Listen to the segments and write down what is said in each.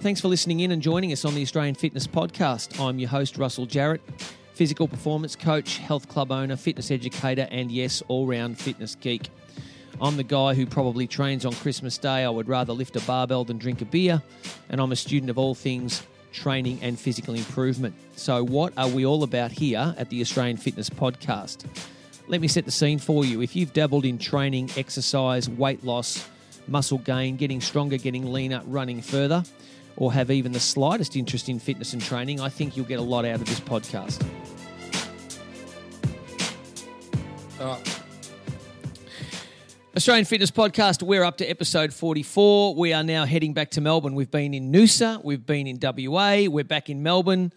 Thanks for listening in and joining us on the Australian Fitness Podcast. I'm your host, Russell Jarrett, physical performance coach, health club owner, fitness educator, and yes, all round fitness geek. I'm the guy who probably trains on Christmas Day. I would rather lift a barbell than drink a beer, and I'm a student of all things training and physical improvement. So, what are we all about here at the Australian Fitness Podcast? Let me set the scene for you. If you've dabbled in training, exercise, weight loss, muscle gain, getting stronger, getting leaner, running further, or have even the slightest interest in fitness and training, I think you'll get a lot out of this podcast. Australian Fitness Podcast, we're up to episode 44. We are now heading back to Melbourne. We've been in Noosa, we've been in WA, we're back in Melbourne.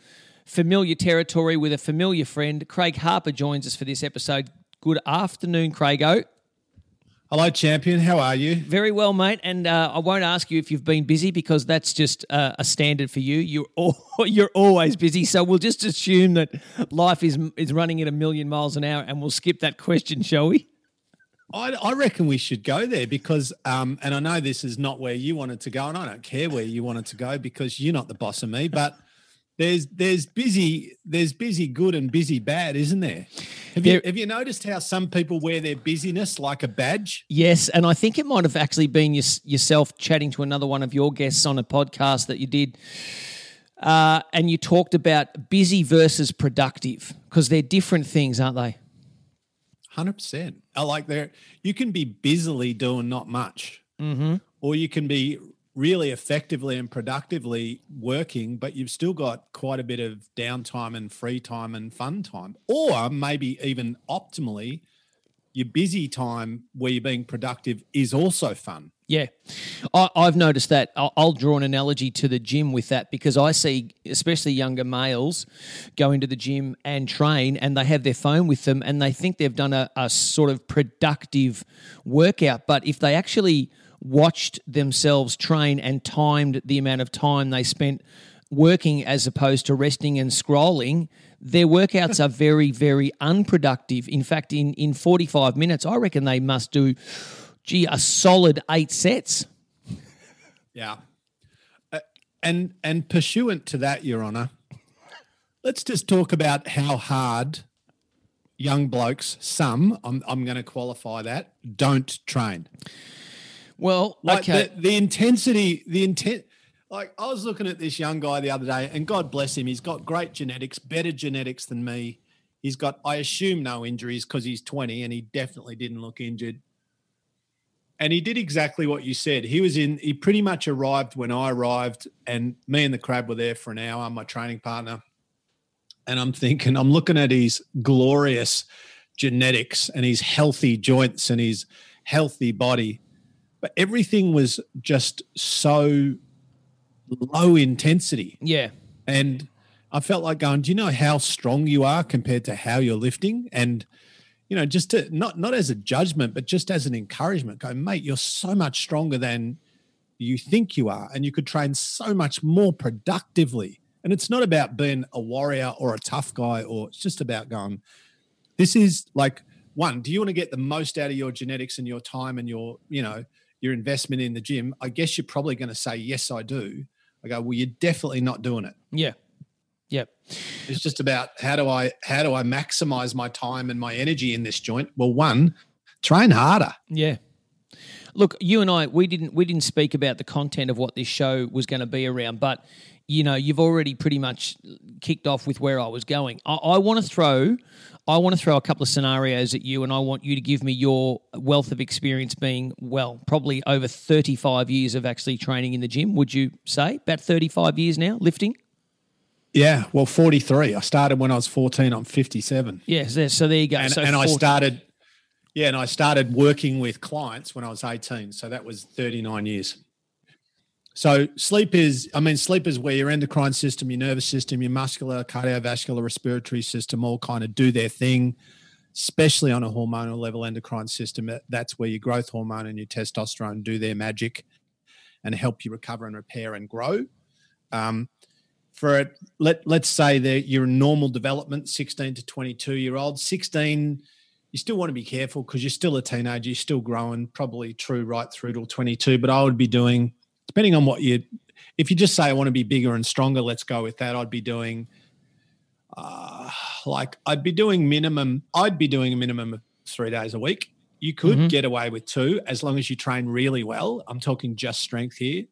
Familiar territory with a familiar friend. Craig Harper joins us for this episode. Good afternoon, Craig Craigo. Hello, champion. How are you? Very well, mate. And uh, I won't ask you if you've been busy because that's just uh, a standard for you. You're all, you're always busy, so we'll just assume that life is is running at a million miles an hour, and we'll skip that question, shall we? I, I reckon we should go there because, um, and I know this is not where you wanted to go, and I don't care where you wanted to go because you're not the boss of me. But there's there's busy there's busy good and busy bad, isn't there? Have you, have you noticed how some people wear their busyness like a badge? Yes, and I think it might have actually been your, yourself chatting to another one of your guests on a podcast that you did. Uh, and you talked about busy versus productive because they're different things, aren't they? Hundred percent. I like there. You can be busily doing not much, mm-hmm. or you can be really effectively and productively working, but you've still got quite a bit of downtime and free time and fun time, or maybe even optimally, your busy time where you're being productive is also fun. Yeah, I, have noticed that. I'll, I'll, draw an analogy to the gym with that because I see, especially younger males, go into the gym and train, and they have their phone with them, and they think they've done a, a sort of productive workout. But if they actually watched themselves train and timed the amount of time they spent working as opposed to resting and scrolling, their workouts are very, very unproductive. In fact, in, in 45 minutes, I reckon they must do, gee, a solid eight sets. Yeah. Uh, and and pursuant to that, Your Honour, let's just talk about how hard young blokes, some, I'm, I'm going to qualify that, don't train. Well, like okay. the, the intensity, the intent. Like I was looking at this young guy the other day, and God bless him, he's got great genetics, better genetics than me. He's got, I assume, no injuries because he's 20 and he definitely didn't look injured. And he did exactly what you said. He was in, he pretty much arrived when I arrived, and me and the crab were there for an hour, my training partner. And I'm thinking, I'm looking at his glorious genetics and his healthy joints and his healthy body but everything was just so low intensity. Yeah. And I felt like going, do you know how strong you are compared to how you're lifting? And, you know, just to not not as a judgment, but just as an encouragement, go, mate, you're so much stronger than you think you are. And you could train so much more productively. And it's not about being a warrior or a tough guy, or it's just about going, this is like one, do you want to get the most out of your genetics and your time and your, you know, your investment in the gym, I guess you're probably going to say, Yes, I do. I go, Well, you're definitely not doing it. Yeah. Yep. It's just about how do I how do I maximize my time and my energy in this joint? Well, one, train harder. Yeah. Look, you and I, we didn't we didn't speak about the content of what this show was going to be around, but you know, you've already pretty much kicked off with where I was going. I, I want to throw I want to throw a couple of scenarios at you, and I want you to give me your wealth of experience being, well, probably over 35 years of actually training in the gym. Would you say about 35 years now lifting? Yeah, well, 43. I started when I was 14. I'm 57. Yes, yeah, so there you go. And, so and I started, yeah, and I started working with clients when I was 18. So that was 39 years. So sleep is, I mean, sleep is where your endocrine system, your nervous system, your muscular, cardiovascular, respiratory system all kind of do their thing, especially on a hormonal level, endocrine system. That's where your growth hormone and your testosterone do their magic and help you recover and repair and grow. Um, for it, let let's say that you're in normal development, 16 to 22 year old, 16 you still want to be careful because you're still a teenager, you're still growing, probably true right through till 22. But I would be doing depending on what you if you just say I want to be bigger and stronger, let's go with that. I'd be doing uh, like I'd be doing minimum. I'd be doing a minimum of three days a week. You could mm-hmm. get away with two as long as you train really well. I'm talking just strength here,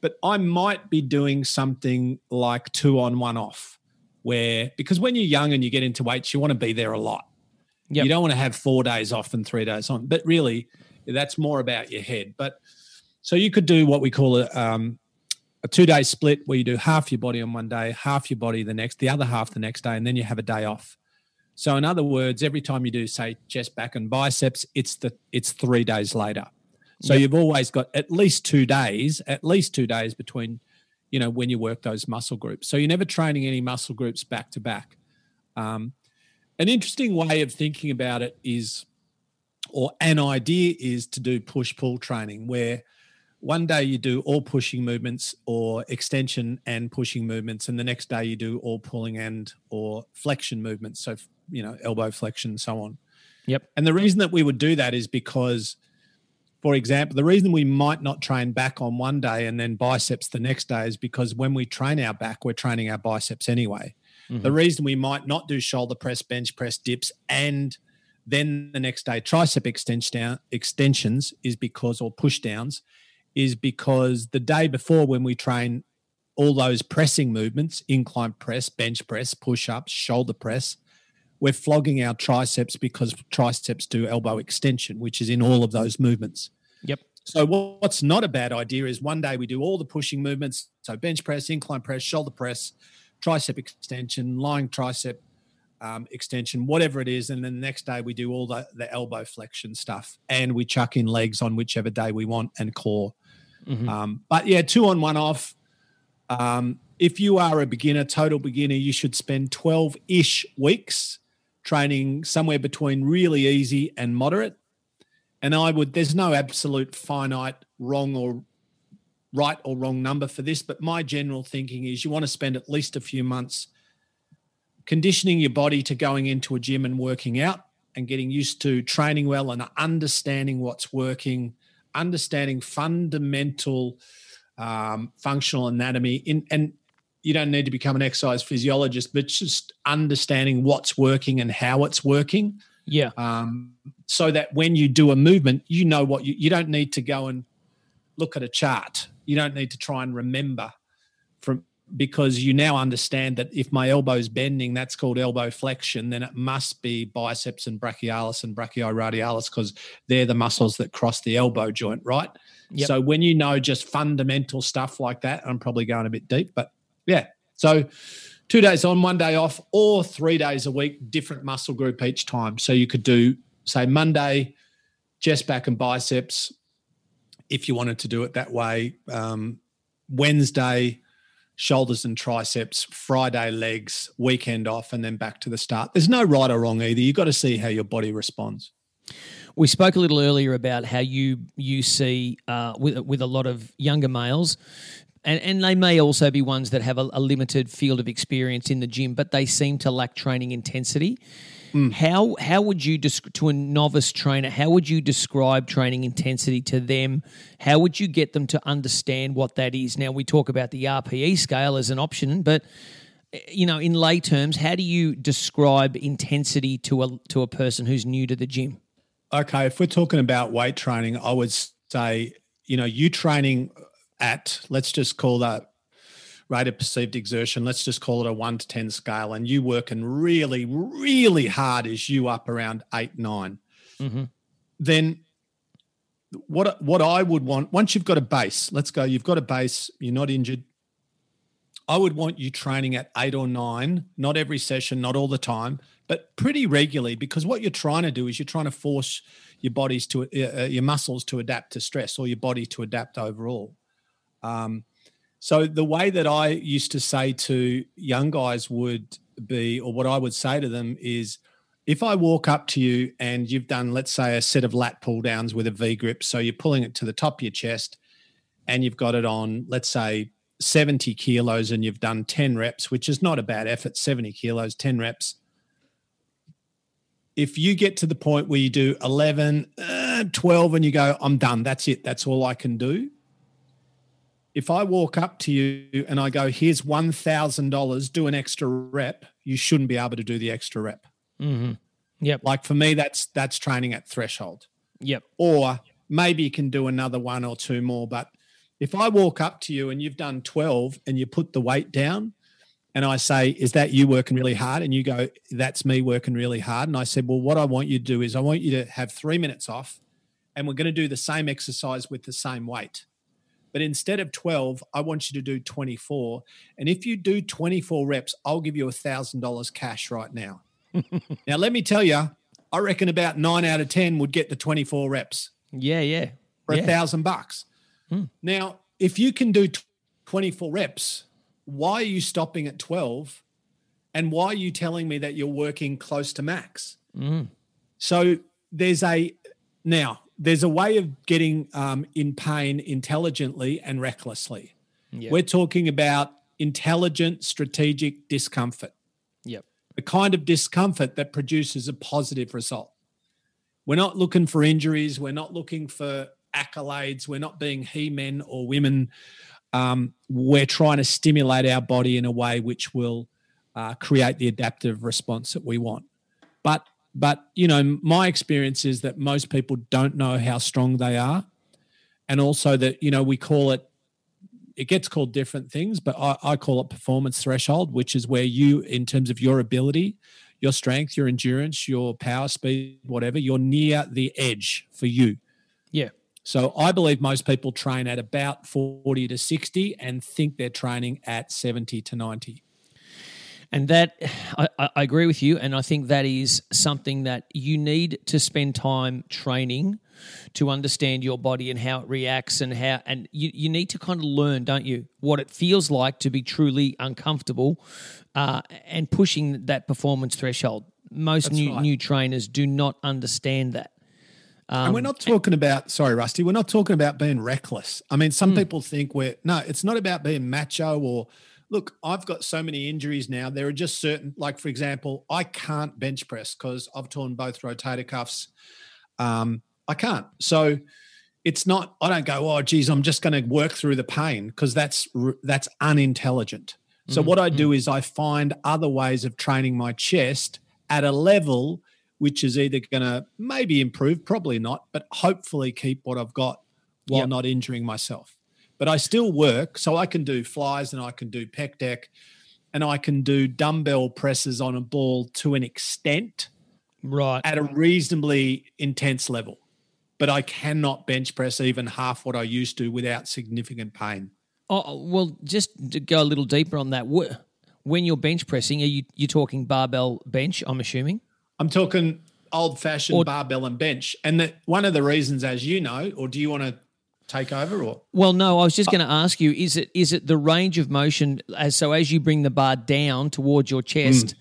but I might be doing something like two on, one off, where because when you're young and you get into weights, you want to be there a lot. Yep. You don't want to have four days off and three days on. But really, that's more about your head. But so you could do what we call a, um, a two day split where you do half your body on one day, half your body the next, the other half the next day, and then you have a day off. So in other words, every time you do say chest, back, and biceps, it's the it's three days later. So yep. you've always got at least two days, at least two days between, you know, when you work those muscle groups. So you're never training any muscle groups back to back. Um, an interesting way of thinking about it is, or an idea is to do push pull training where one day you do all pushing movements or extension and pushing movements and the next day you do all pulling and or flexion movements so you know elbow flexion and so on. Yep. And the reason that we would do that is because for example the reason we might not train back on one day and then biceps the next day is because when we train our back we're training our biceps anyway. Mm-hmm. The reason we might not do shoulder press, bench press, dips, and then the next day tricep extension extensions is because or push downs is because the day before when we train all those pressing movements incline press bench press push ups shoulder press we're flogging our triceps because triceps do elbow extension which is in all of those movements. Yep. So what's not a bad idea is one day we do all the pushing movements. So bench press incline press shoulder press tricep extension, lying tricep um, extension, whatever it is. And then the next day we do all the, the elbow flexion stuff and we chuck in legs on whichever day we want and core. Mm-hmm. Um, but yeah, two on one off. Um, if you are a beginner, total beginner, you should spend 12 ish weeks training somewhere between really easy and moderate. And I would, there's no absolute finite wrong or right or wrong number for this, but my general thinking is you want to spend at least a few months conditioning your body to going into a gym and working out and getting used to training well and understanding what's working, understanding fundamental um, functional anatomy. In, and you don't need to become an exercise physiologist, but just understanding what's working and how it's working. Yeah. Um, so that when you do a movement, you know what you, you don't need to go and look at a chart you don't need to try and remember from because you now understand that if my elbow's bending, that's called elbow flexion, then it must be biceps and brachialis and brachioradialis because they're the muscles that cross the elbow joint, right? Yep. So when you know just fundamental stuff like that, I'm probably going a bit deep, but yeah. So two days on, one day off, or three days a week, different muscle group each time. So you could do, say, Monday, chest, back, and biceps, if you wanted to do it that way. Um, Wednesday, shoulders and triceps, Friday, legs, weekend off, and then back to the start. There's no right or wrong either. You've got to see how your body responds. We spoke a little earlier about how you you see uh, with with a lot of younger males and, and they may also be ones that have a, a, limited field of experience in the gym, but they seem to lack training intensity. Mm. How how would you to a novice trainer? How would you describe training intensity to them? How would you get them to understand what that is? Now we talk about the RPE scale as an option, but eh, you know, in lay terms, how do you describe intensity to a to a person who's new to the gym? Okay, if we're talking about weight training, I would say you know you training at let's just call that rate of perceived exertion, let's just call it a one to 10 scale, and you working really, really hard as you up around eight, 9 mm-hmm. then what, what I would want, once you've got a base, let's go, you've got a base, you're not injured. I would want you training at eight or nine, not every session, not all the time, but pretty regularly, because what you're trying to do is you're trying to force your bodies to, uh, uh your muscles to adapt to stress or your body to adapt overall. Um, so the way that I used to say to young guys would be, or what I would say to them is, if I walk up to you and you've done, let's say, a set of lat pull downs with a V grip, so you're pulling it to the top of your chest and you've got it on, let's say, 70 kilos and you've done 10 reps, which is not a bad effort, 70 kilos, 10 reps. If you get to the point where you do 11, uh, 12, and you go, I'm done, that's it, that's all I can do, if I walk up to you and I go, here's $1,000, do an extra rep, you shouldn't be able to do the extra rep. Mm-hmm. Yep. Like for me, that's that's training at threshold. Yep. Or maybe you can do another one or two more. But if I walk up to you and you've done 12 and you put the weight down and I say, Is that you working really hard? And you go, That's me working really hard. And I said, Well, what I want you to do is I want you to have three minutes off and we're going to do the same exercise with the same weight. But instead of 12, I want you to do 24. And if you do 24 reps, I'll give you a $1,000 cash right now. now, let me tell you, I reckon about nine out of 10 would get the 24 reps Yeah, yeah. for a yeah. thousand bucks. Hmm. Now, if you can do t- 24 reps, why are you stopping at 12? And why are you telling me that you're working close to max? Mm. So there's a now there's a way of getting um, in pain intelligently and recklessly. Yep. We're talking about intelligent, strategic discomfort, Yep. the kind of discomfort that produces a positive result. We're not looking for injuries. We're not looking for accolades. We're not being he men or women. Um, we're trying to stimulate our body in a way which will uh, create the adaptive response that we want. But but you know, my experience is that most people don't know how strong they are, and also that you know we call it. It gets called different things, but I, I call it performance threshold, which is where you, in terms of your ability, your strength, your endurance, your power, speed, whatever, you're near the edge for you. Yeah. So I believe most people train at about 40 to 60 and think they're training at 70 to 90. And that, I, I agree with you. And I think that is something that you need to spend time training to understand your body and how it reacts and how, and you, you need to kind of learn, don't you, what it feels like to be truly uncomfortable uh, and pushing that performance threshold. Most That's new, right. new trainers do not understand that. Um, and we're not talking about, sorry, Rusty, we're not talking about being reckless. I mean, some people think we're, no, it's not about being macho or, look, I've got so many injuries now. There are just certain, like, for example, I can't bench press because I've torn both rotator cuffs. Um, I can't. So it's not, I don't go, oh, geez, I'm just going to work through the pain because that's, that's unintelligent. So Mhm, what I do is I find other ways of training my chest at a level which is either going to maybe improve, probably not, but hopefully keep what I've got while Yep. not injuring myself. But I still work, so I can do flies and I can do pec deck and I can do dumbbell presses on a ball to an extent right. at a reasonably intense level. But I cannot bench press even half what I used to without significant pain. Oh, well, just to go a little deeper on that, when you're bench pressing, are you you talking barbell bench? I'm assuming. I'm talking old fashioned Or- barbell and bench. And that one of the reasons, as you know, or do you want to take over or? Well, no, I was just going to ask you: is it is it the range of motion as so as you bring the bar down towards your chest, Mm.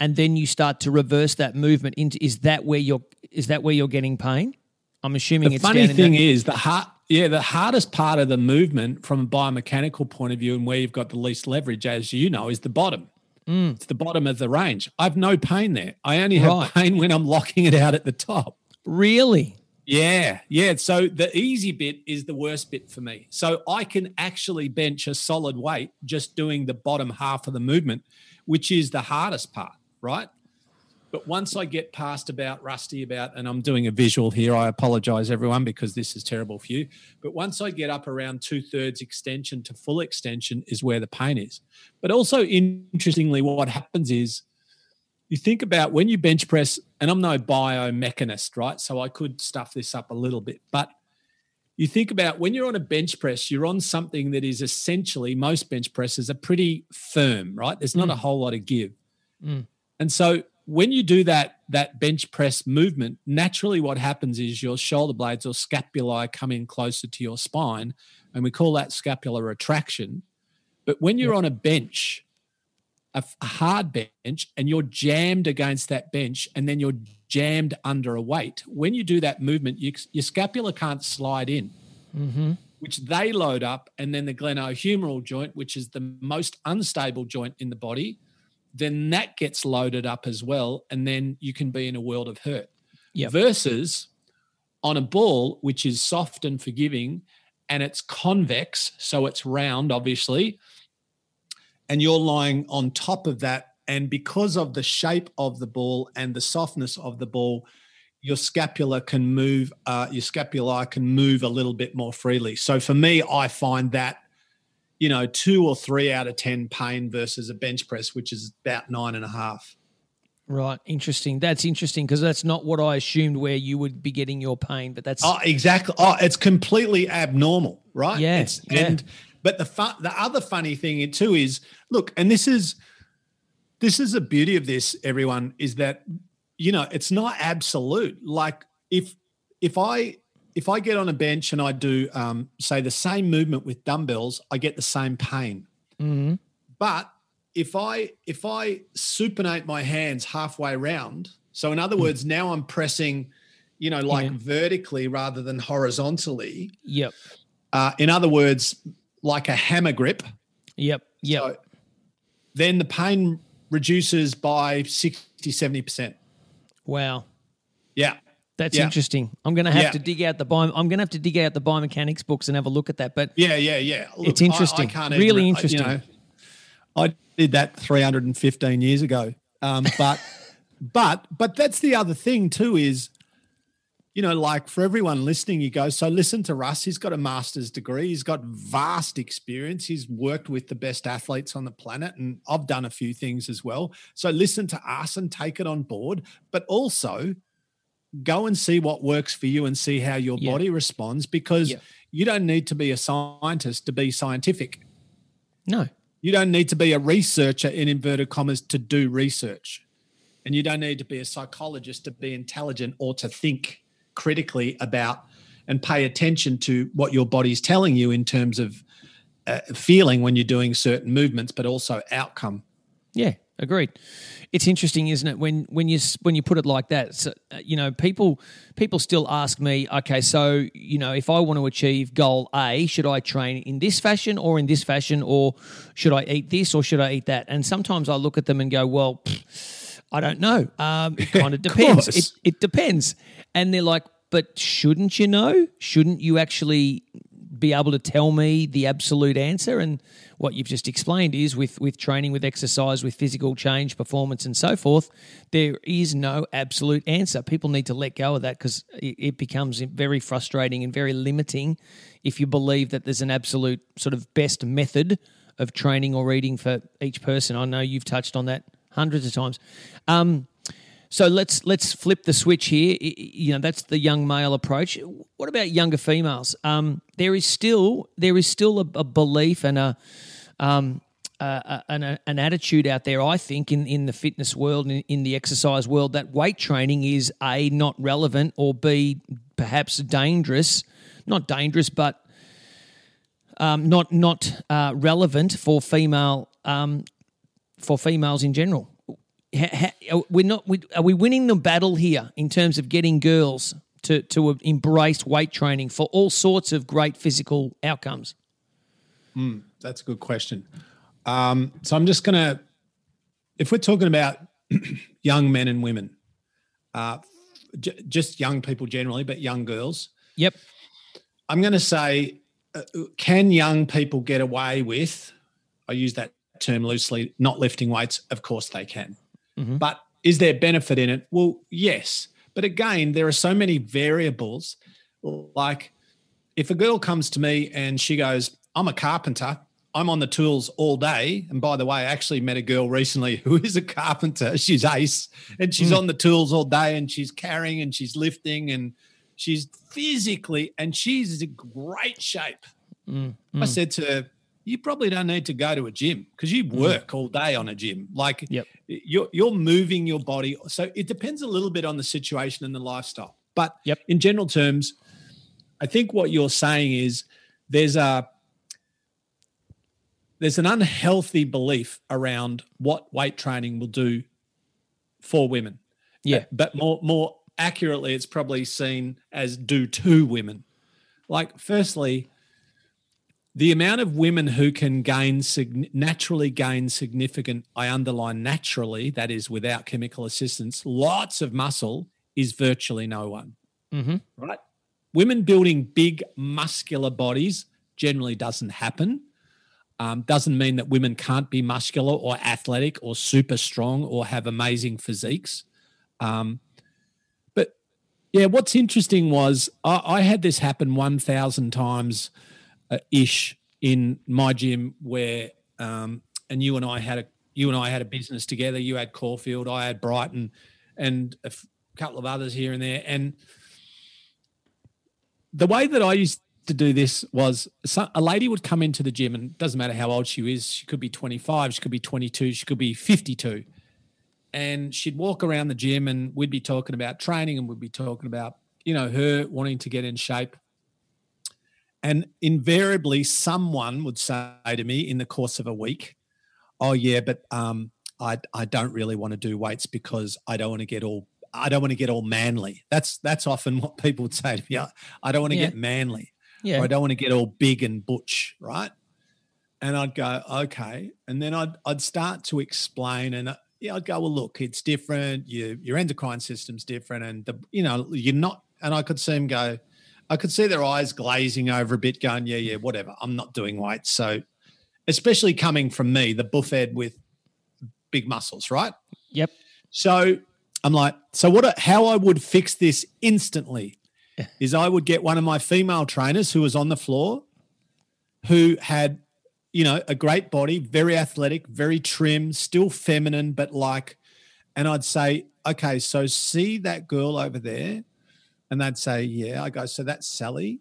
and then you start to reverse that movement into? Is that where you're is that where you're getting pain? I'm assuming The it's funny thing that- is the hard, yeah, the hardest part of the movement from a biomechanical point of view and where you've got the least leverage, as you know, is the bottom. Mm. It's the bottom of the range. I've no pain there. I only have Right. pain when I'm locking it out at the top. really. Yeah, yeah. So the easy bit is the worst bit for me. So I can actually bench a solid weight just doing the bottom half of the movement, which is the hardest part, right? But once I get past about rusty about, and I'm doing a visual here, I apologize everyone because this is terrible for you. But once I get up around two thirds extension to full extension is where the pain is. But also interestingly, what happens is you think about when you bench press, and I'm no biomechanist, right? So I could stuff this up a little bit, but you think about when you're on a bench press, you're on something that is essentially most bench presses are pretty firm, right? There's not a whole lot of give. Mm. And so when you do that that bench press movement, naturally what happens is your shoulder blades or scapulae come in closer to your spine, and we call that scapular retraction. But when you're on a bench, a, hard bench, and you're jammed against that bench, and then you're jammed under a weight, when you do that movement, you, your scapula can't slide in Mm-hmm. which they load up, and then the glenohumeral joint, which is the most unstable joint in the body, then that gets loaded up as well, and then you can be in a world of hurt. Yep. Versus on a ball, which is soft and forgiving, and it's convex, so it's round, obviously, and you're lying on top of that. And because of the shape of the ball and the softness of the ball, your scapula can move, uh, your scapula can move a little bit more freely. So for me, I find that, you know, two or three out of 10 pain versus a bench press, which is about nine and a half. Right, interesting. That's interesting because that's not what I assumed where you would be getting your pain, but that's oh, exactly. Oh, it's completely abnormal, right? Yeah, it's, yeah. And but the fun, the other funny thing too is, look, and this is this is the beauty of this. Everyone is that you know it's not absolute. Like if if I if I get on a bench and I do um, say the same movement with dumbbells, I get the same pain. Mhm. But if I if I supinate my hands halfway around, so in other words, now I'm pressing, you know, like Yeah. vertically rather than horizontally. Yep, Uh, in other words, like a hammer grip. yep, yep. So then the pain reduces by 60, 70%. wow. Yeah. That's Yeah. interesting. I'm going to have Yeah. to dig out the bio. I'm going to have to dig out the biomechanics books and have a look at that. But Yeah, yeah, yeah. It's interesting. Really interesting. You know, I did that 315 years ago. Um, but but but that's the other thing too is you know like for everyone listening you go so listen to Russ. He's got a master's degree. He's got vast experience. He's worked with the best athletes on the planet and I've done a few things as well. So listen to us and take it on board but also go and see what works for you and see how your Yeah. body responds because Yeah. you don't need to be a scientist to be scientific. No, you don't need to be a researcher in inverted commas to do research. And you don't need to be a psychologist to be intelligent or to think critically about and pay attention to what your body's telling you in terms of uh, feeling when you're doing certain movements, but also outcome. Yeah, agreed. It's interesting, isn't it? When when you when you put it like that, so, uh, you know, people people still ask me, okay, so you know, if I want to achieve goal A, should I train in this fashion or in this fashion, or should I eat this or should I eat that? And sometimes I look at them and go, well, pfft, I don't know. Um, it kind of depends. It it depends. And they're like, but shouldn't you know? Shouldn't you actually be able to tell me the absolute answer? And what you've just explained is with with training with exercise with physical change performance and so forth there is no absolute answer. People need to let go of that because it, becomes very frustrating and very limiting if you believe that there's an absolute sort of best method of training or eating for each person. I know you've touched on that hundreds of times. Um, so let's let's flip the switch here. You know that's the young male approach. What about younger females? Um, there is still there is still a, a belief and a um, uh, an, a, an attitude out there. I think in, in the fitness world, in, in the exercise world, that weight training is a not relevant or b perhaps dangerous. Not dangerous, but um, not not uh, relevant for female um, for females in general. We're not. We, are we winning the battle here in terms of getting girls to to embrace weight training for all sorts of great physical outcomes? That's a good question. Um, so I'm just going to, if we're talking about young men and women, uh, j- just young people generally, but young girls, Yep. I'm going to say, uh, can young people get away with? I use that term loosely. Not lifting weights, of course they can. Mhm. But is there benefit in it? Well, yes. But again, there are so many variables. Like, if a girl comes to me and she goes, "I'm a carpenter." I'm on the tools all day. And by the way, I actually met a girl recently who is a carpenter. She's ace and she's Mm. on the tools all day and she's carrying and she's lifting and she's physically and she's in great shape. Mm, I mm. said to her, you probably don't need to go to a gym because you mm. work all day on a gym. Like Yep. you're you're moving your body. So it depends a little bit on the situation and the lifestyle. But Yep. in general terms, I think what you're saying is there's a there's an unhealthy belief around what weight training will do for women. Yeah. But, but more more accurately, it's probably seen as do to women. Like, firstly, the amount of women who can gain naturally gain significant, I underline naturally, that is without chemical assistance, lots of muscle is virtually no one, hmm right? women building big muscular bodies generally doesn't happen. Um, doesn't mean that women can't be muscular or athletic or super strong or have amazing physiques. Um, but yeah, what's interesting was I, I had this happen 1,000 times uh, ish in my gym where, um, and you and I had a, you and I had a business together. You had Caulfield, I had Brighton, and a f- couple of others here and there. And the way that I used to do this was a lady would come into the gym and doesn't matter how old she is she could be 25 she could be 22 she could be 52 and she'd walk around the gym and we'd be talking about training and we'd be talking about you know her wanting to get in shape and invariably someone would say to me in the course of a week oh yeah but um I, I don't really want to do weights because I don't want to get all I don't want to get all manly. That's that's often what people would say to me. I, I don't want to yeah. get manly. Yeah. Or I don't want to get all big and butch, right? And I'd go, okay. And then I'd I'd start to explain and uh, yeah, I'd go, well, look, it's different. Your your endocrine system's different, and the you know you're not. And I could see them go, I could see their eyes glazing over a bit, going, yeah, yeah, whatever. I'm not doing weights. So, especially coming from me, the buffhead with big muscles, right? Yep. So I'm like, so what? How I would fix this instantly is I would get one of my female trainers who was on the floor, who had, you know, a great body, very athletic, very trim, still feminine, but like, and I'd say, okay, so see that girl over there, and they'd say, yeah. I go, so that's Sally,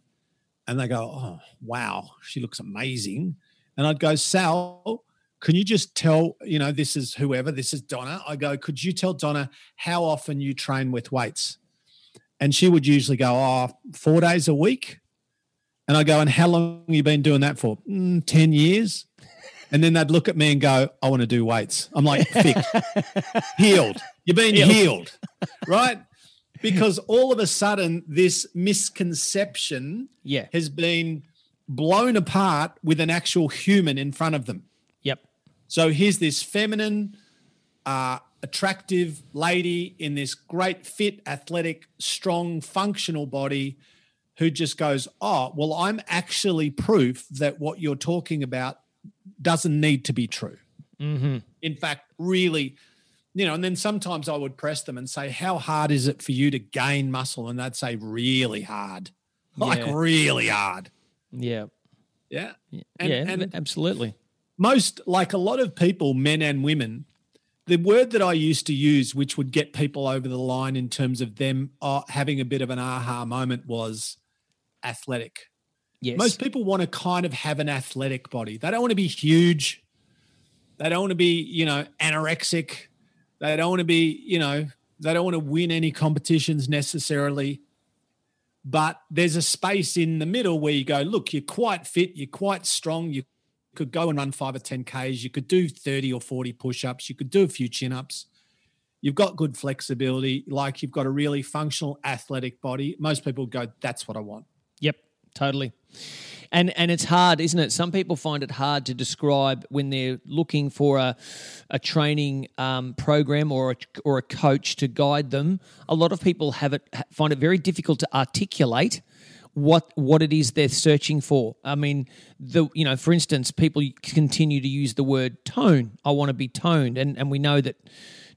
and they go, oh wow, she looks amazing, and I'd go, Sal can you just tell, you know, this is whoever, this is Donna. I go, could you tell Donna how often you train with weights? And she would usually go, oh, four days a week. And I go, and how long have you been doing that for? Mm, 10 years. And then they'd look at me and go, I want to do weights. I'm like, fixed, healed. You've been healed. healed, right? Because all of a sudden, this misconception yeah. has been blown apart with an actual human in front of them. Yep. So here's this feminine, uh, attractive lady in this great, fit, athletic, strong, functional body who just goes, Oh, well, I'm actually proof that what you're talking about doesn't need to be true. Mm-hmm. In fact, really, you know, and then sometimes I would press them and say, How hard is it for you to gain muscle? And they'd say, Really hard. Like, yeah. really hard. Yeah. Yeah. And, yeah, and absolutely most like a lot of people, men and women, the word that I used to use, which would get people over the line in terms of them uh, having a bit of an aha moment, was athletic. Yes. Most people want to kind of have an athletic body. They don't want to be huge. They don't want to be, you know, anorexic. They don't want to be, you know, they don't want to win any competitions necessarily. But there's a space in the middle where you go, look, you're quite fit, you're quite strong, you're could go and run five or 10 Ks. You could do 30 or 40 push ups. You could do a few chin ups. You've got good flexibility. Like you've got a really functional athletic body. Most people go, that's what I want. Yep, totally. And, and it's hard, isn't it? Some people find it hard to describe when they're looking for a, a training um, program or a, or a coach to guide them. A lot of people have it find it very difficult to articulate what what it is they're searching for. I mean, the you know, for instance, people continue to use the word tone. I want to be toned, and and we know that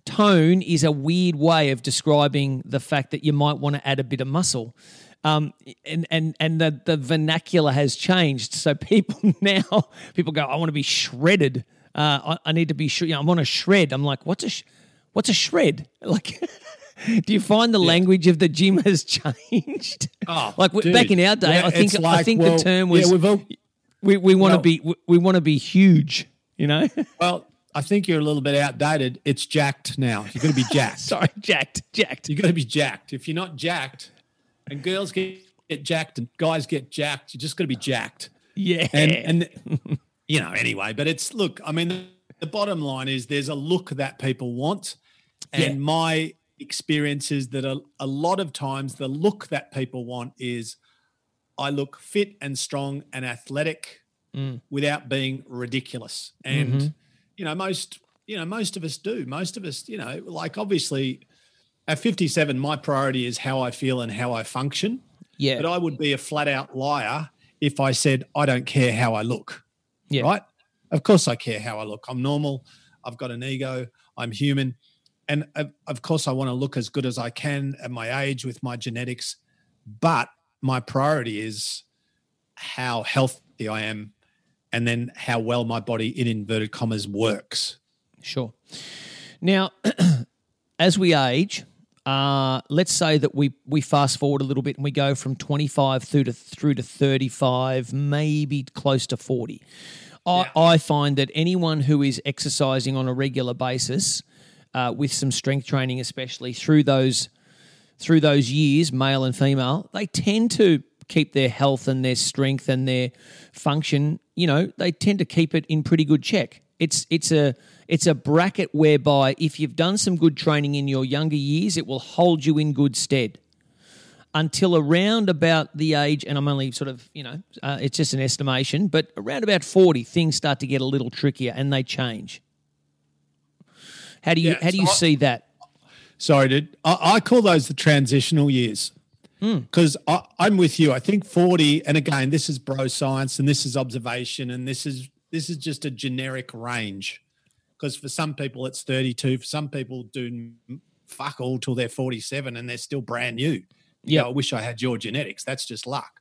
tone is a weird way of describing the fact that you might want to add a bit of muscle. Um, and and and the the vernacular has changed. So people now people go, I want to be shredded. Uh, I, I, need to be. Sh- you know, I want to shred. I'm like, what's a sh- what's a shred? Like. Do you find the yeah. language of the gym has changed? Oh, like dude. back in our day, yeah, I think like, I think well, the term was yeah, all, we we want to well, be we, we want to be huge. You know. Well, I think you're a little bit outdated. It's jacked now. You're going to be jacked. Sorry, jacked, jacked. You're going to be jacked. If you're not jacked, and girls get, get jacked and guys get jacked, you're just going to be jacked. Yeah. And and you know anyway, but it's look. I mean, the, the bottom line is there's a look that people want, and yeah. my experiences that a, a lot of times the look that people want is I look fit and strong and athletic mm. without being ridiculous. And mm-hmm. you know, most you know, most of us do. Most of us, you know, like obviously at 57, my priority is how I feel and how I function. Yeah. But I would be a flat out liar if I said I don't care how I look. Yeah. Right? Of course I care how I look. I'm normal. I've got an ego. I'm human. And of, of course I want to look as good as I can at my age with my genetics. But my priority is how healthy I am and then how well my body in inverted commas works. Sure. Now, as we age, uh, let's say that we we fast forward a little bit and we go from 25 through to through to 35, maybe close to 40. I, I find that anyone who is exercising on a regular basis, uh, with some strength training, especially through those through those years, male and female, they tend to keep their health and their strength and their function. You know, they tend to keep it in pretty good check. It's it's a it's a bracket whereby if you've done some good training in your younger years, it will hold you in good stead until around about the age, and I'm only sort of, you know, uh, it's just an estimation, but around about 40, things start to get a little trickier and they change. How do you Yeah, how do you so I- see that? Sorry, dude. I, I call those the transitional years because I'm with you. I think 40, and again, this is bro science and this is observation and this is this is just a generic range. Because for some people it's 32, for some people do fuck all till they're 47 and they're still brand new. Yeah. I wish I had your genetics. That's just luck.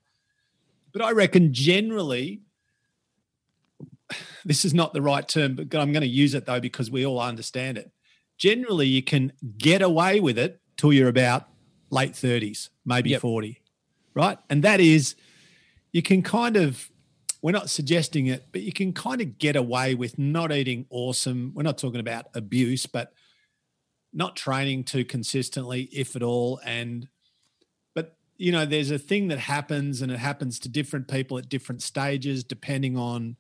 But I reckon generally, this is not the right term, but I'm going to use it though because we all understand it. Generally, you can get away with it till you're about late 30s, maybe Yep. 40, right? And that is, you can kind of, we're not suggesting it, but you can kind of get away with not eating awesome. We're not talking about abuse, but not training too consistently, if at all. And, but, you know, there's a thing that happens and it happens to different people at different stages, depending on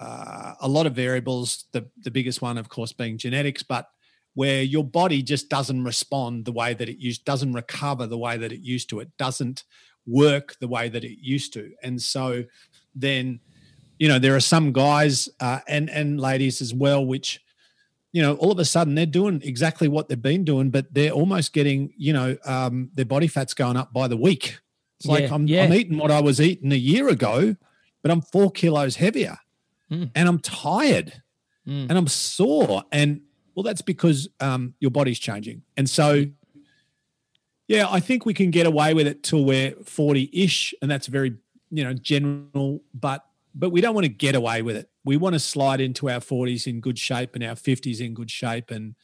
uh, a lot of variables. The, the biggest one, of course, being genetics, but where your body just doesn't respond the way that it used, doesn't recover the way that it used to. It doesn't work the way that it used to. And so then, you know, there are some guys uh, and and ladies as well, which, you know, all of a sudden they're doing exactly what they've been doing, but they're almost getting, you know, um, their body fat's going up by the week. It's like Yeah, I'm, yeah. I'm eating what I was eating a year ago, but I'm four kilos heavier, Mm. and I'm tired, Mm. and I'm sore, and well, that's because um, your body's changing, and so. Yeah, I think we can get away with it till we're 40-ish, and that's very, you know, general, but but we don't want to get away with it. We want to slide into our 40s in good shape and our 50s in good shape. And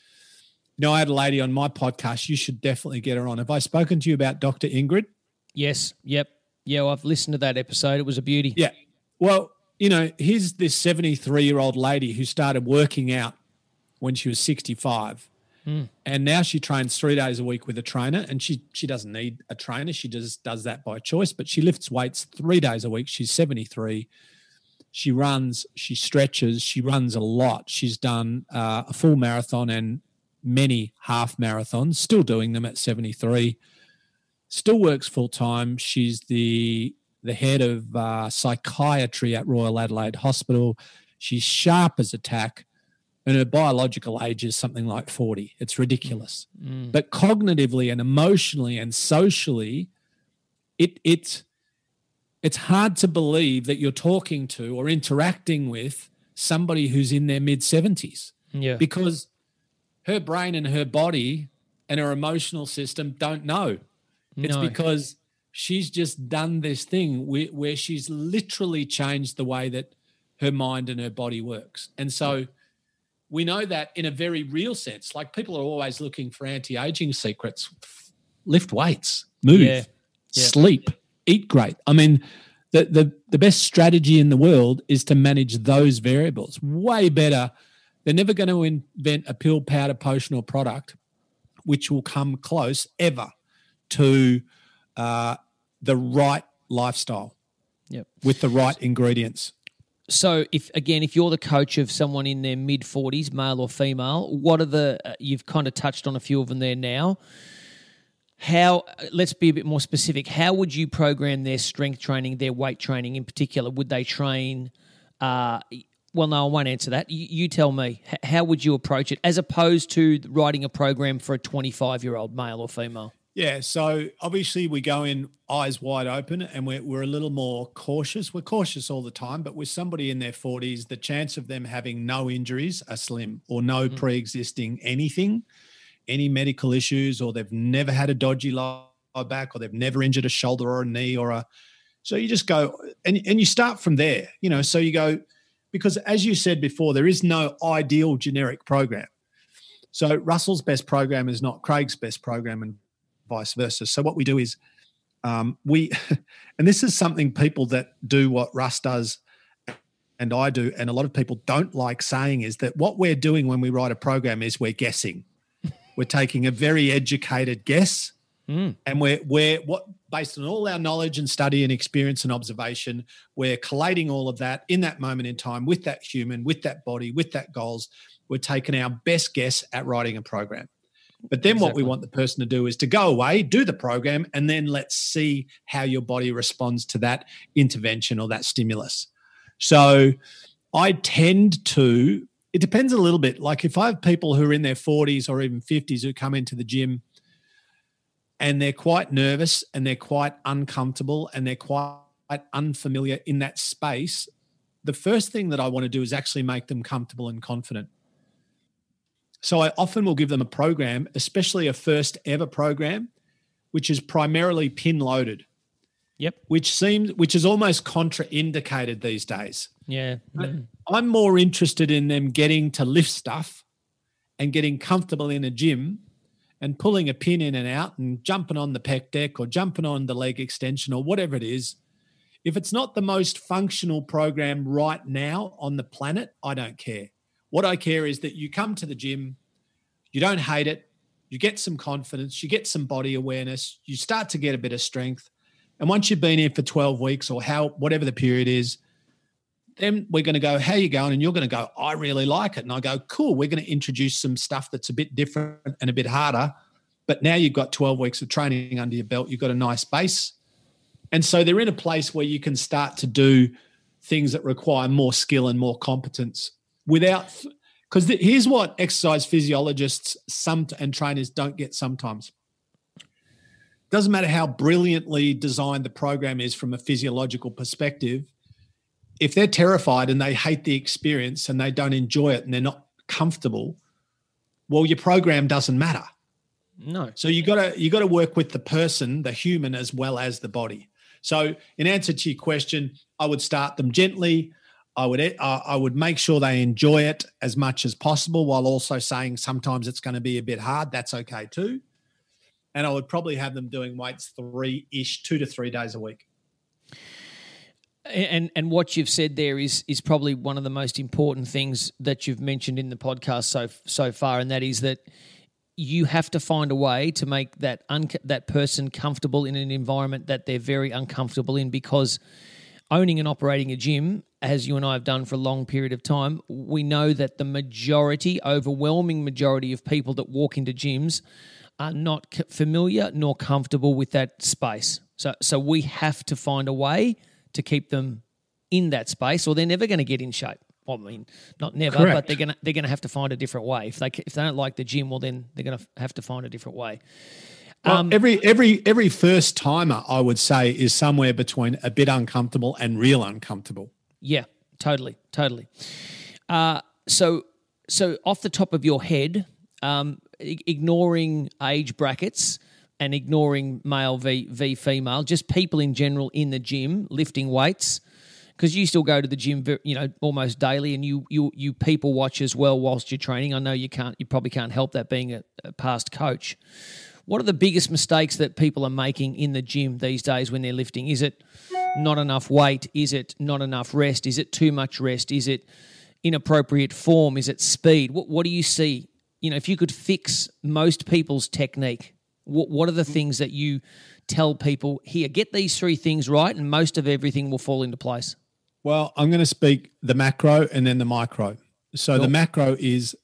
you know, I had a lady on my podcast. You should definitely get her on. Have I spoken to you about Dr. Ingrid? Yes, yep. Yeah, well, I've listened to that episode. It was a beauty. Yeah. Well, you know, here's this 73 year old lady who started working out when she was 65. And now she trains three days a week with a trainer, and she she doesn't need a trainer. She just does that by choice. But she lifts weights three days a week. She's 73. She runs, she stretches, she runs a lot. She's done uh, a full marathon and many half marathons, still doing them at 73. Still works full time. She's the the head of uh, psychiatry at Royal Adelaide Hospital. She's sharp as a tack, and her biological age is something like 40. It's ridiculous. Mm. But cognitively and emotionally and socially, it it's it's hard to believe that you're talking to or interacting with somebody who's in their mid 70s Yeah. because her brain and her body and her emotional system don't know. It's No. because she's just done this thing where, where she's literally changed the way that her mind and her body works. And so we know that in a very real sense. Like people are always looking for anti aging secrets. Lift weights, move, Yeah. Yeah. sleep, eat great. I mean, the, the, the best strategy in the world is to manage those variables. Way better. They're never going to invent a pill, powder, potion, or product which will come close ever to uh, the right lifestyle Yep. with the right ingredients. So, if again, if you're the coach of someone in their mid 40s, male or female, what are the? Uh, you've kind of touched on a few of them there now. How? uh, Let's be a bit more specific. How would you program their strength training, their weight training in particular? Would they train? Uh, well, no, I won't answer that. You, you tell me. How would you approach it, as opposed to writing a program for a 25 year old male or female? Yeah, so obviously we go in eyes wide open and we're, we're a little more cautious. We're cautious all the time, but with somebody in their 40s, the chance of them having no injuries are slim or no mm. pre existing anything, any medical issues, or they've never had a dodgy low back or they've never injured a shoulder or a knee or a. So you just go and, and you start from there, you know. So you go, because as you said before, there is no ideal generic program. So Russell's best program is not Craig's best program, and vice versa. So what we do is um, we, and this is something people that do what Russ does and I do, and a lot of people don't like saying is that what we're doing when we write a program is we're guessing. we're taking a very educated guess. Mm. And we're we're what based on all our knowledge and study and experience and observation, we're collating all of that in that moment in time with that human, with that body, with that goals. We're taking our best guess at writing a program. But then exactly. what we want the person to do is to go away, do the program, and then let's see how your body responds to that intervention or that stimulus. So I tend to, it depends a little bit. Like if I have people who are in their 40s or even 50s who come into the gym and they're quite nervous and they're quite uncomfortable and they're quite unfamiliar in that space, the first thing that I want to do is actually make them comfortable and confident. So I often will give them a program, especially a first ever program, which is primarily pin loaded. Yep. Which seems which is almost contraindicated these days. Yeah. Mm. I'm more interested in them getting to lift stuff and getting comfortable in a gym and pulling a pin in and out and jumping on the pec deck or jumping on the leg extension or whatever it is. If it's not the most functional program right now on the planet, I don't care. What I care is that you come to the gym, you don't hate it, you get some confidence, you get some body awareness, you start to get a bit of strength. And once you've been here for 12 weeks or how whatever the period is, then we're going to go, how you going? And you're going to go, I really like it. And I go, cool, we're going to introduce some stuff that's a bit different and a bit harder. But now you've got 12 weeks of training under your belt. You've got a nice base. And so they're in a place where you can start to do things that require more skill and more competence without because here's what exercise physiologists some and trainers don't get sometimes. Doesn't matter how brilliantly designed the program is from a physiological perspective if they're terrified and they hate the experience and they don't enjoy it and they're not comfortable well your program doesn't matter. No. So you got to you got to work with the person the human as well as the body. So in answer to your question i would start them gently I would uh, I would make sure they enjoy it as much as possible, while also saying sometimes it's going to be a bit hard. That's okay too. And I would probably have them doing weights three ish, two to three days a week. And and what you've said there is is probably one of the most important things that you've mentioned in the podcast so so far, and that is that you have to find a way to make that un- that person comfortable in an environment that they're very uncomfortable in because owning and operating a gym, as you and I have done for a long period of time, we know that the majority, overwhelming majority of people that walk into gyms are not familiar nor comfortable with that space. So, so we have to find a way to keep them in that space, or they're never going to get in shape. Well, I mean, not never, Correct. but they're gonna they're gonna have to find a different way. If they if they don't like the gym, well, then they're gonna have to find a different way. Well, um, every every every first timer, I would say, is somewhere between a bit uncomfortable and real uncomfortable. Yeah, totally, totally. Uh, so, so off the top of your head, um, ignoring age brackets and ignoring male v v female, just people in general in the gym lifting weights. Because you still go to the gym, you know, almost daily, and you you you people watch as well whilst you're training. I know you can't, you probably can't help that being a, a past coach. What are the biggest mistakes that people are making in the gym these days when they're lifting? Is it not enough weight? Is it not enough rest? Is it too much rest? Is it inappropriate form? Is it speed? What, what do you see? You know, if you could fix most people's technique, what, what are the mm. things that you tell people here? Get these three things right, and most of everything will fall into place. Well, I'm going to speak the macro and then the micro. So the macro is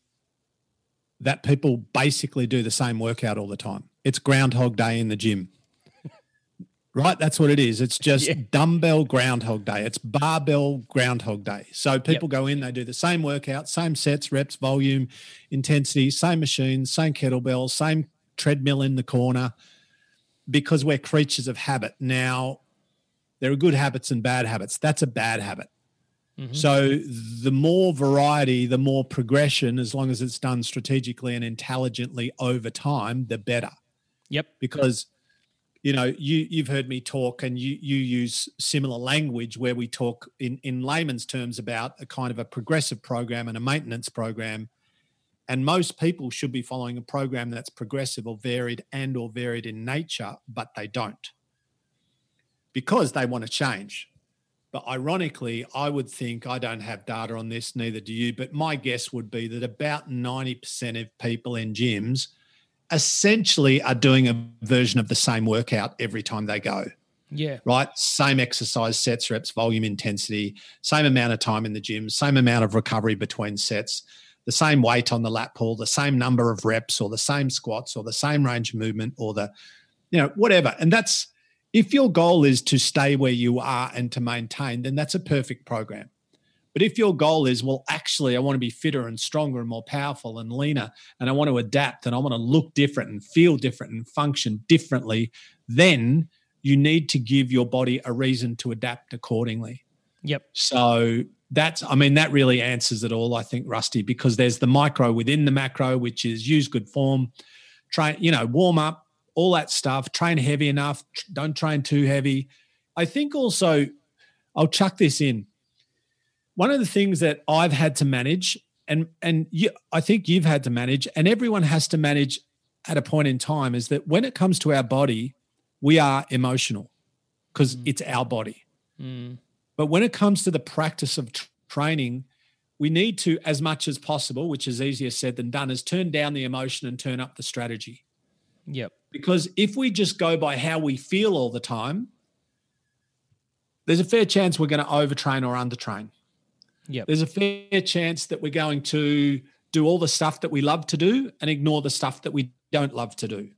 that people basically do the same workout all the time. It's Groundhog Day in the gym. right? That's what it is. It's just yeah. dumbbell Groundhog Day. It's barbell Groundhog Day. So people yep. go in, they do the same workout, same sets, reps, volume, intensity, same machines, same kettlebell, same treadmill in the corner. because we're creatures of habit. Now, there are good habits and bad habits. That's a bad habit. Mm-hmm. So the more variety, the more progression, as long as it's done strategically and intelligently over time, the better. Yep. Because you know you you've heard me talk and you you use similar language where we talk in in layman's terms about a kind of a progressive program and a maintenance program. And most people should be following a program that's progressive or varied and or varied in nature but they don't. Because they want to change. But ironically i would think i don't have data on this neither do you but my guess would be that about 90% of people in gyms essentially are doing a version of the same workout every time they go. Yeah. Right. Same exercise sets, reps, volume, intensity, same amount of time in the gym, same amount of recovery between sets, the same weight on the lat pull, the same number of reps, or the same squats, or the same range of movement, or the, you know, whatever. And that's if your goal is to stay where you are and to maintain, then that's a perfect program. But if your goal is, well, actually, I want to be fitter and stronger and more powerful and leaner, and I want to adapt and I want to look different and feel different and function differently, then you need to give your body a reason to adapt accordingly. Yep. So that's, I mean, that really answers it all, I think, Rusty, because there's the micro within the macro, which is use good form, train, you know, warm up, all that stuff, train heavy enough, don't train too heavy. I think also, I'll chuck this in one of the things that I've had to manage, and and you, I think you've had to manage, and everyone has to manage at a point in time, is that when it comes to our body, we are emotional because mm. it's our body. Mm. But when it comes to the practice of t- training, we need to, as much as possible, which is easier said than done, is turn down the emotion and turn up the strategy. Yep. Because if we just go by how we feel all the time, there's a fair chance we're going to overtrain or undertrain. Yep. There's a fair chance that we're going to do all the stuff that we love to do and ignore the stuff that we don't love to do.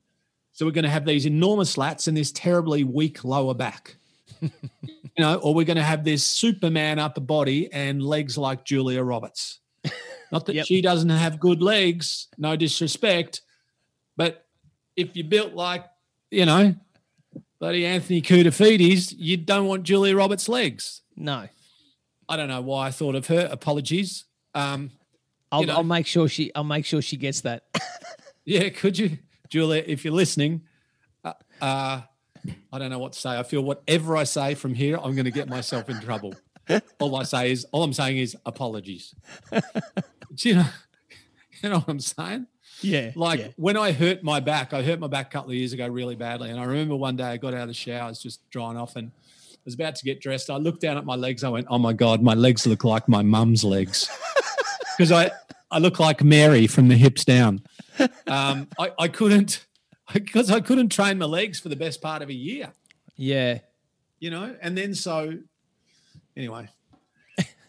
So we're going to have these enormous lats and this terribly weak lower back. you know, or we're going to have this Superman upper body and legs like Julia Roberts. Not that yep. she doesn't have good legs, no disrespect, but if you're built like, you know, bloody Anthony Koutoufides, you don't want Julia Roberts' legs. No. I don't know why I thought of her. Apologies. Um, I'll, know. I'll make sure she. I'll make sure she gets that. yeah, could you, Julia, if you're listening? Uh, uh, I don't know what to say. I feel whatever I say from here, I'm going to get myself in trouble. all I say is, all I'm saying is apologies. you know, you know what I'm saying? Yeah. Like yeah. when I hurt my back, I hurt my back a couple of years ago really badly, and I remember one day I got out of the shower, I was just drying off, and was about to get dressed. I looked down at my legs. I went, "Oh my god, my legs look like my mum's legs," because I I look like Mary from the hips down. Um, I I couldn't because I couldn't train my legs for the best part of a year. Yeah, you know, and then so anyway.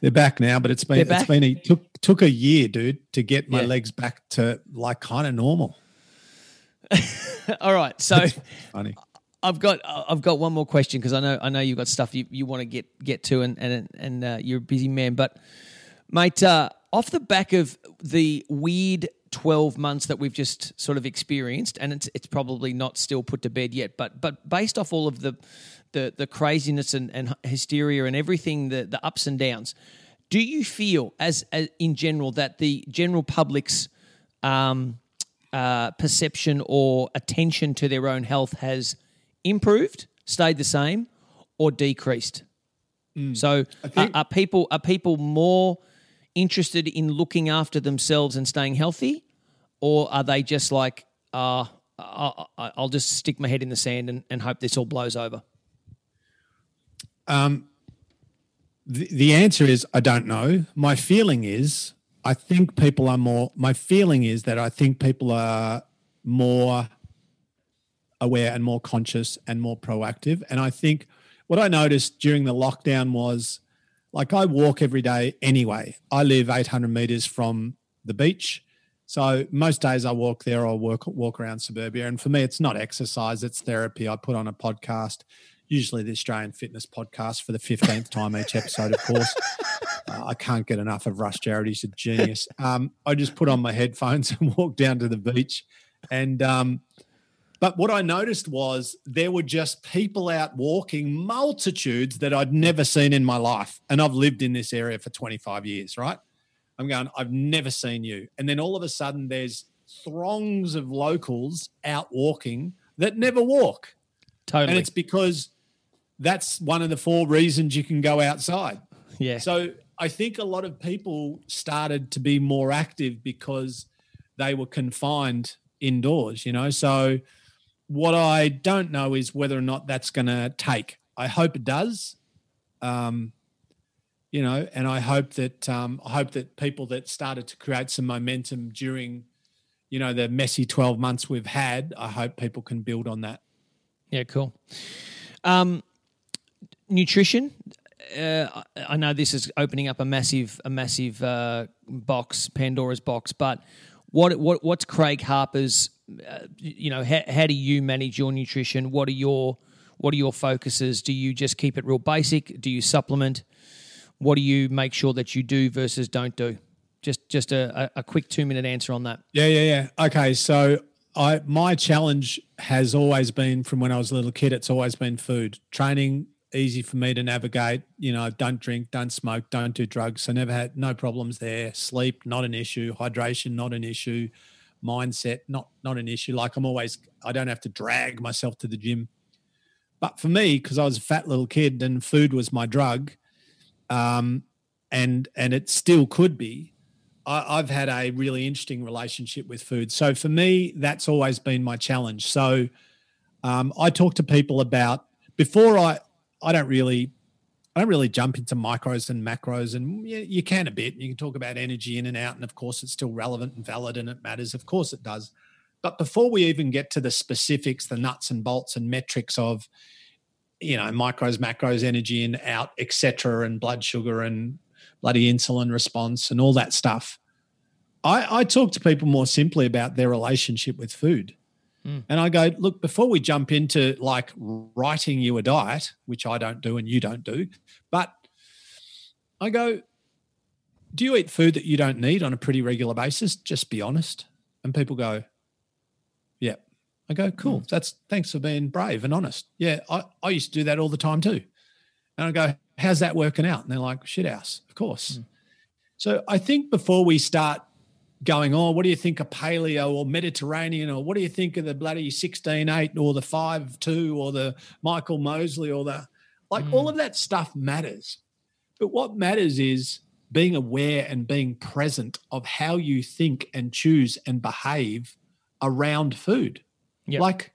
They're back now, but it's been it's been a, took took a year, dude, to get my yeah. legs back to like kind of normal. All right, so funny. I've got I've got one more question because I know I know you've got stuff you, you want to get get to and and and uh, you're a busy man. But mate, uh, off the back of the weird twelve months that we've just sort of experienced, and it's it's probably not still put to bed yet, but but based off all of the the the craziness and, and hysteria and everything the the ups and downs, do you feel as, as in general that the general public's um, uh, perception or attention to their own health has improved, stayed the same, or decreased. Mm. So are, are people are people more interested in looking after themselves and staying healthy, or are they just like, uh, I'll, just stick my head in the sand and, and hope this all blows over? Um, the, the answer is I don't know. My feeling is I think people are more. My feeling is that I think people are more aware and more conscious and more proactive. And I think what I noticed during the lockdown was like I walk every day anyway. I live 800 meters from the beach. So most days I walk there or walk, walk around suburbia. And for me, it's not exercise, it's therapy. I put on a podcast, usually the Australian Fitness Podcast for the 15th time each episode, of course. Uh, I can't get enough of Russ Jarrett. He's a genius. Um, I just put on my headphones and walk down to the beach. And um, But what I noticed was there were just people out walking, multitudes that I'd never seen in my life. And I've lived in this area for 25 years, right? I'm going, I've never seen you. And then all of a sudden, there's throngs of locals out walking that never walk. Totally. And it's because that's one of the four reasons you can go outside. Yeah. So I think a lot of people started to be more active because they were confined indoors, you know. So what I don't know is whether or not that's going to take. I hope it does. Um, you know, and I hope that um, I hope that people that started to create some momentum during, you know, the messy twelve months we've had, I hope people can build on that. Yeah, cool. Um, nutrition. Uh, I know this is opening up a massive, a massive uh, box, Pandora's box. But what, what, what's Craig Harper's? Uh, you know, how, how do you manage your nutrition? What are your, what are your focuses? Do you just keep it real basic? Do you supplement? What do you make sure that you do versus don't do? Just, just a, a quick two minute answer on that. Yeah, yeah, yeah. Okay, so I my challenge has always been from when I was a little kid. It's always been food training. Easy for me to navigate. You know, don't drink, don't smoke, don't do drugs. I never had no problems there. Sleep not an issue. Hydration not an issue. Mindset not not an issue. Like I'm always I don't have to drag myself to the gym. But for me, because I was a fat little kid and food was my drug, um, and and it still could be. I, i've had a really interesting relationship with food. So for me, that's always been my challenge. So um, I talk to people about before I I don't really I don't really jump into micros and macros, and you, you can a bit. You can talk about energy in and out, and of course, it's still relevant and valid, and it matters. Of course, it does. But before we even get to the specifics, the nuts and bolts and metrics of, you know, micros, macros, energy in, out, etc., and blood sugar and bloody insulin response and all that stuff. I, I talk to people more simply about their relationship with food. Mm. And I go, look, before we jump into like writing you a diet, which I don't do and you don't do, but I go, do you eat food that you don't need on a pretty regular basis? Just be honest. And people go, yeah. I go, cool. Mm. That's thanks for being brave and honest. Yeah, I, I used to do that all the time too. And I go, how's that working out? And they're like, shit house, of course. Mm. So I think before we start going, oh, what do you think of paleo or Mediterranean or what do you think of the bloody 16-8 or the 5-2 or the Michael Mosley or the like mm. all of that stuff matters. But what matters is being aware and being present of how you think and choose and behave around food. Yep. Like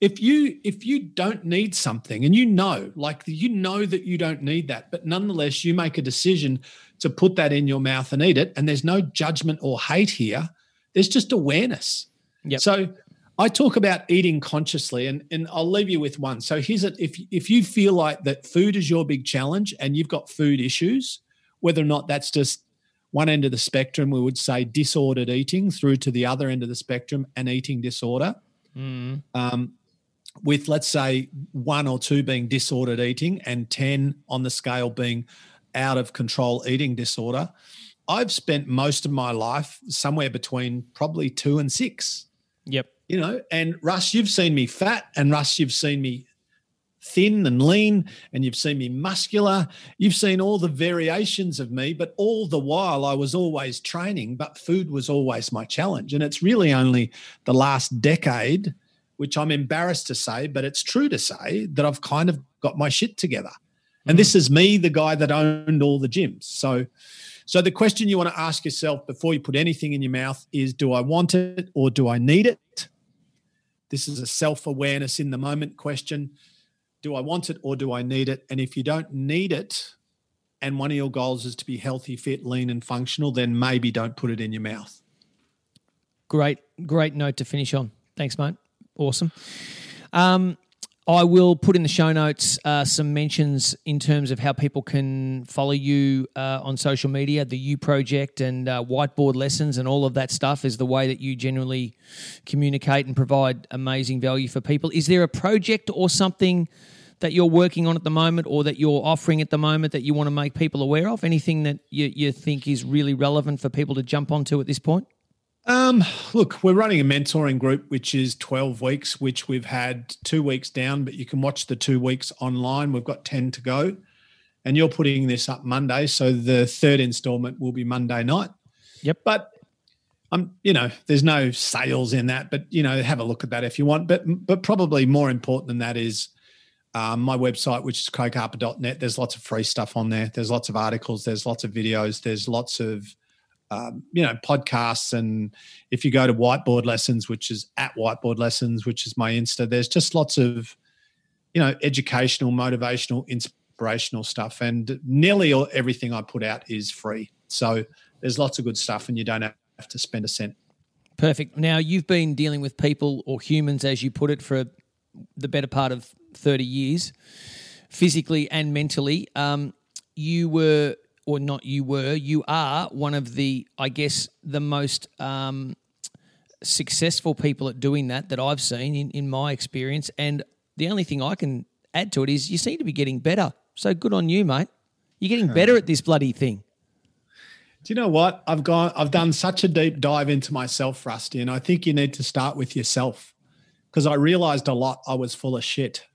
if you if you don't need something and you know like you know that you don't need that but nonetheless you make a decision to put that in your mouth and eat it and there's no judgment or hate here there's just awareness yep. so i talk about eating consciously and, and i'll leave you with one so here's it if, if you feel like that food is your big challenge and you've got food issues whether or not that's just one end of the spectrum we would say disordered eating through to the other end of the spectrum an eating disorder mm. um, with let's say one or two being disordered eating and 10 on the scale being out of control eating disorder, I've spent most of my life somewhere between probably two and six. Yep. You know, and Russ, you've seen me fat, and Russ, you've seen me thin and lean, and you've seen me muscular. You've seen all the variations of me, but all the while I was always training, but food was always my challenge. And it's really only the last decade which I'm embarrassed to say, but it's true to say that I've kind of got my shit together. And this mm. is me, the guy that owned all the gyms. So, so the question you want to ask yourself before you put anything in your mouth is: Do I want it or do I need it? This is a self-awareness in the moment question. Do I want it or do I need it? And if you don't need it, and one of your goals is to be healthy, fit, lean, and functional, then maybe don't put it in your mouth. Great, great note to finish on. Thanks, mate. Awesome. Um, I will put in the show notes uh, some mentions in terms of how people can follow you uh, on social media. The You Project and uh, whiteboard lessons and all of that stuff is the way that you generally communicate and provide amazing value for people. Is there a project or something that you're working on at the moment or that you're offering at the moment that you want to make people aware of? Anything that you, you think is really relevant for people to jump onto at this point? Um, look, we're running a mentoring group, which is 12 weeks, which we've had two weeks down, but you can watch the two weeks online. We've got 10 to go. And you're putting this up Monday. So the third installment will be Monday night. Yep. But I'm, um, you know, there's no sales in that, but you know, have a look at that if you want. But but probably more important than that is um, my website, which is craigharper.net. There's lots of free stuff on there. There's lots of articles. There's lots of videos. There's lots of um, you know podcasts. And if you go to Whiteboard Lessons, which is at Whiteboard Lessons, which is my Insta, there's just lots of you know educational, motivational, inspirational stuff. And nearly all, everything I put out is free. So there's lots of good stuff, and you don't have to spend a cent. Perfect. Now, you've been dealing with people or humans, as you put it, for the better part of 30 years, physically and mentally. Um, you were, or not you were, you are one of the, I guess, the most um, successful people at doing that that I've seen in, in my experience. And the only thing I can add to it is you seem to be getting better. So good on you, mate. You're getting better at this bloody thing. Do you know what? I've gone, I've done such a deep dive into myself, Rusty, and I think you need to start with yourself because I realized a lot I was full of shit.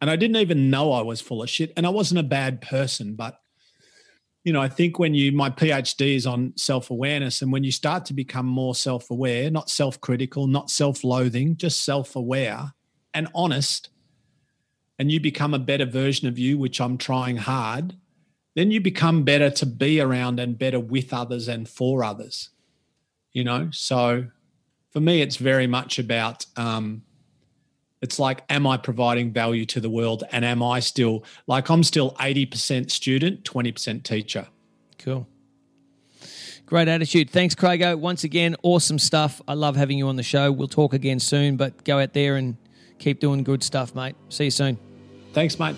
And I didn't even know I was full of shit. And I wasn't a bad person, but you know, I think when you, my PhD is on self awareness, and when you start to become more self aware, not self critical, not self loathing, just self aware and honest, and you become a better version of you, which I'm trying hard, then you become better to be around and better with others and for others. You know, so for me, it's very much about um, it's like, am I providing value to the world? And am I still like I'm still 80% student, 20% teacher? Cool. Great attitude. Thanks, Craigo. Once again, awesome stuff. I love having you on the show. We'll talk again soon, but go out there and keep doing good stuff, mate. See you soon. Thanks, mate.